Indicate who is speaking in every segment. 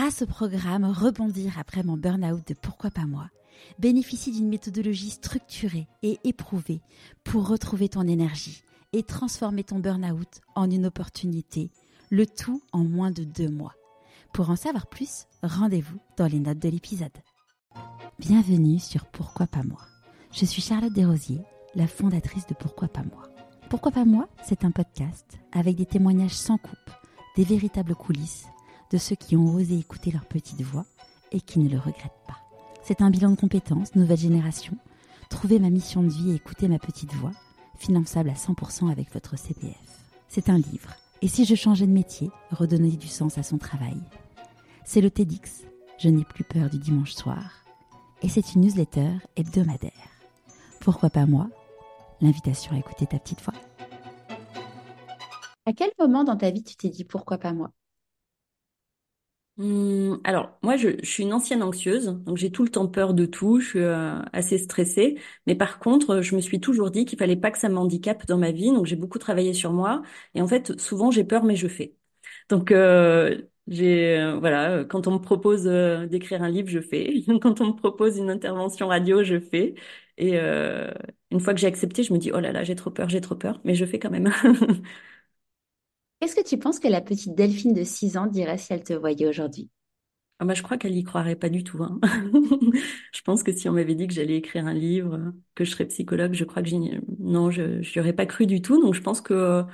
Speaker 1: grâce au programme Rebondir après mon burn-out de Pourquoi pas moi, bénéficie d'une méthodologie structurée et éprouvée pour retrouver ton énergie et transformer ton burn-out en une opportunité, le tout en moins de deux mois. Pour en savoir plus, rendez-vous dans les notes de l'épisode. Bienvenue sur Pourquoi pas moi. Je suis Charlotte Desrosiers, la fondatrice de Pourquoi pas moi. Pourquoi pas moi C'est un podcast avec des témoignages sans coupe, des véritables coulisses de ceux qui ont osé écouter leur petite voix et qui ne le regrettent pas. C'est un bilan de compétences, nouvelle génération. Trouver ma mission de vie et écouter ma petite voix, finançable à 100% avec votre CPF. C'est un livre. Et si je changeais de métier, redonner du sens à son travail? C'est le TEDx. Je n'ai plus peur du dimanche soir. Et c'est une newsletter hebdomadaire. Pourquoi pas moi? L'invitation à écouter ta petite voix. À quel moment dans ta vie tu t'es dit pourquoi pas moi?
Speaker 2: Hum, alors, moi, je, je suis une ancienne anxieuse, donc j'ai tout le temps peur de tout, je suis euh, assez stressée. Mais par contre, je me suis toujours dit qu'il fallait pas que ça m'handicape dans ma vie, donc j'ai beaucoup travaillé sur moi. Et en fait, souvent, j'ai peur, mais je fais. Donc, euh, j'ai, euh, voilà, quand on me propose euh, d'écrire un livre, je fais. Quand on me propose une intervention radio, je fais. Et euh, une fois que j'ai accepté, je me dis, oh là là, j'ai trop peur, j'ai trop peur, mais je fais quand même.
Speaker 1: Qu'est-ce que tu penses que la petite Delphine de 6 ans dirait si elle te voyait aujourd'hui?
Speaker 2: Ah bah, je crois qu'elle y croirait pas du tout. hein. Je pense que si on m'avait dit que j'allais écrire un livre, que je serais psychologue, je crois que non, je n'y aurais pas cru du tout. Donc je pense que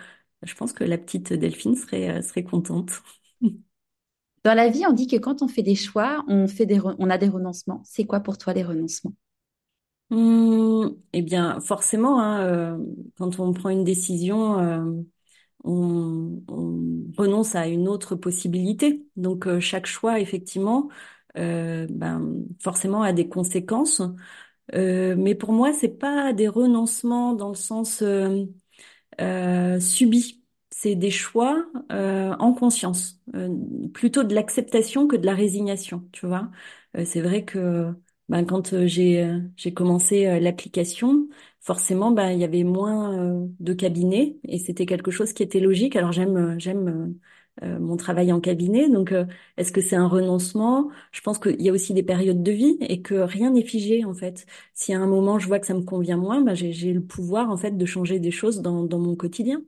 Speaker 2: je pense que la petite Delphine serait serait contente.
Speaker 1: Dans la vie, on dit que quand on fait des choix, on fait des on a des renoncements. C'est quoi pour toi les renoncements?
Speaker 2: Hum, eh bien, forcément, hein, euh, quand on prend une décision, euh, on, on renonce à une autre possibilité. Donc euh, chaque choix, effectivement, euh, ben, forcément a des conséquences. Euh, mais pour moi, c'est pas des renoncements dans le sens subis. C'est des choix en conscience, plutôt de l'acceptation que de la résignation, tu vois. C'est vrai que ben, quand j'ai commencé l'application, forcément, ben, il y avait moins euh, de cabinets et c'était quelque chose qui était logique. Alors j'aime euh, j'aime euh, mon travail en cabinet, donc est-ce que c'est un renoncement? Je pense qu'il y a aussi des périodes de vie et que rien n'est figé en fait. Si à un moment je vois que ça me convient moins, ben, j'ai le pouvoir en fait de changer des choses dans mon quotidien.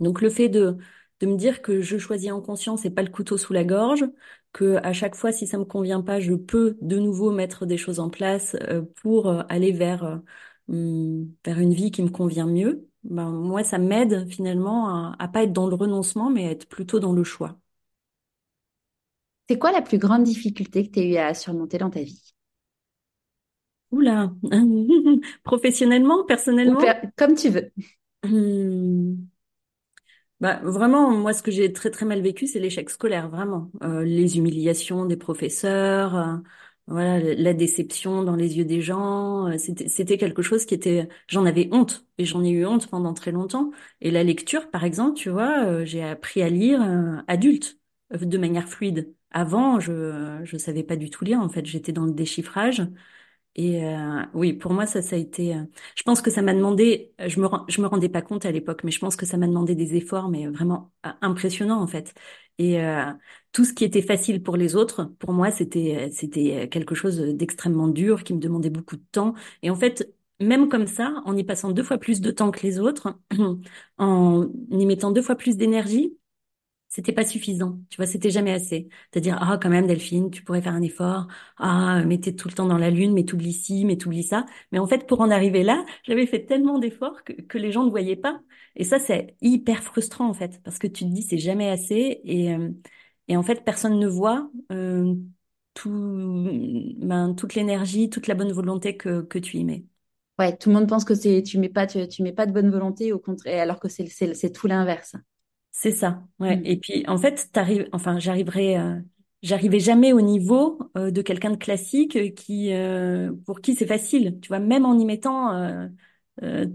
Speaker 2: Donc le fait de, de me dire que je choisis en conscience et pas le couteau sous la gorge, que à chaque fois si ça me convient pas, je peux de nouveau mettre des choses en place pour aller vers vers une vie qui me convient mieux. Ben moi ça m'aide finalement à, à pas être dans le renoncement mais à être plutôt dans le choix.
Speaker 1: C'est quoi la plus grande difficulté que tu as eu à surmonter dans ta vie?
Speaker 2: Oula, professionnellement, personnellement?
Speaker 1: per- comme tu veux.
Speaker 2: Hum, Bah, vraiment, moi, ce que j'ai très très mal vécu, c'est l'échec scolaire, vraiment. Euh, les humiliations des professeurs, euh, voilà, la déception dans les yeux des gens. euh, c'était c'était quelque chose qui était, j'en avais honte et j'en ai eu honte pendant très longtemps. Et la lecture, par exemple, tu vois, euh, j'ai appris à lire euh, adulte de manière fluide. Avant, je je savais pas du tout lire. En fait, j'étais dans le déchiffrage. Et euh, oui, pour moi, ça, ça a été. euh, je pense que ça m'a demandé. Je me, je me rendais pas compte à l'époque, mais je pense que ça m'a demandé des efforts, mais vraiment euh, impressionnants en fait. Et euh, tout ce qui était facile pour les autres, pour moi, c'était, c'était quelque chose d'extrêmement dur, qui me demandait beaucoup de temps. Et en fait, même comme ça, en y passant deux fois plus de temps que les autres, en y mettant deux fois plus d'énergie c'était pas suffisant, tu vois, c'était jamais assez. C'est-à-dire, ah, quand même, Delphine, tu pourrais faire un effort. Ah, mais t'es tout le temps dans la lune, mais t'oublies ci, mais t'oublies ça. Mais en fait, pour en arriver là, j'avais fait tellement d'efforts que, que les gens ne voyaient pas. Et ça, c'est hyper frustrant, en fait, parce que tu te dis, c'est jamais assez. Et, euh, et en fait, personne ne voit euh, tout, ben, toute l'énergie, toute la bonne volonté que, que tu y mets.
Speaker 1: Ouais, tout le monde pense que c'est tu mets pas tu, tu mets pas de bonne volonté au contraire alors que c'est tout l'inverse.
Speaker 2: C'est ça, ouais.
Speaker 1: Mm.
Speaker 2: Et puis en fait, t'arrives, enfin, j'arriverai, euh, j'arrivais jamais au niveau euh, de quelqu'un de classique euh, qui, euh, pour qui c'est facile, tu vois, même en y mettant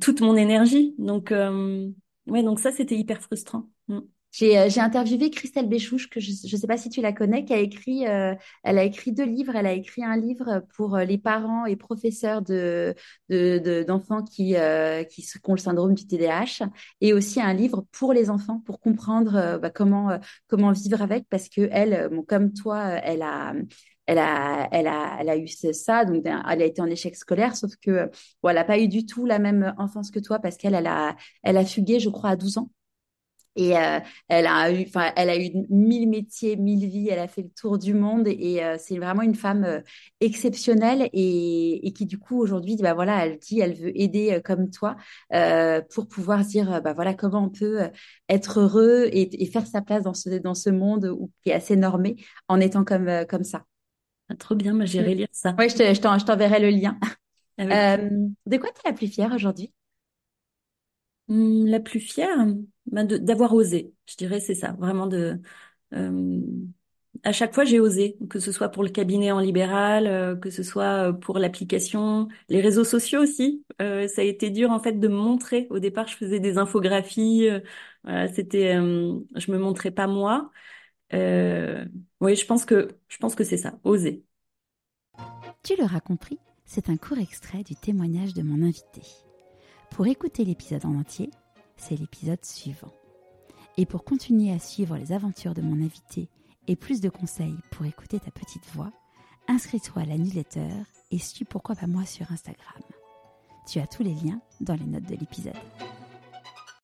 Speaker 2: toute mon énergie. Donc, euh, ouais, donc ça, c'était hyper frustrant. Mm.
Speaker 1: J'ai interviewé Christelle Béchouche, que je ne sais pas si tu la connais, qui a écrit, elle a écrit deux livres. Elle a écrit un livre pour les parents et professeurs de, d'enfants qui, qui, ont le syndrome du TDAH et aussi un livre pour les enfants pour comprendre bah, comment, comment vivre avec parce que elle, comme toi, elle a, elle a, elle a, elle a eu ça, donc elle a été en échec scolaire, sauf que bon, elle n'a pas eu du tout la même enfance que toi parce qu'elle, elle a, elle a fugué, je crois, à 12 ans. Et euh, elle a eu, enfin, elle a eu mille métiers, mille vies. Elle a fait le tour du monde et euh, c'est vraiment une femme euh, exceptionnelle et, et, qui du coup aujourd'hui, bah voilà, elle dit, elle veut aider comme toi pour pouvoir dire, bah voilà, comment on peut être heureux et, et, faire sa place dans ce dans ce monde où, qui est assez normé en étant comme comme ça.
Speaker 2: Ah, trop bien, moi j'irai lire ça.
Speaker 1: Oui, je, je t'enverrai le lien. de quoi tu es la plus fière aujourd'hui?
Speaker 2: Hum, La plus fière? Ben, d'avoir osé. Je dirais c'est ça, vraiment de. Euh, à chaque fois, j'ai osé, que ce soit pour le cabinet en libéral, euh, que ce soit euh, pour l'application, les réseaux sociaux aussi. Ça a été dur en fait de me montrer. Au départ, je faisais des infographies. voilà, c'était, je me montrais pas moi. oui, je pense que je pense que c'est ça, oser.
Speaker 1: Tu l'auras compris, c'est un court extrait du témoignage de mon invité. Pour écouter l'épisode en entier, c'est l'épisode suivant. Et pour continuer à suivre les aventures de mon invité et plus de conseils pour écouter ta petite voix, inscris-toi à la newsletter et suis pourquoi pas moi sur Instagram. Tu as tous les liens dans les notes de l'épisode.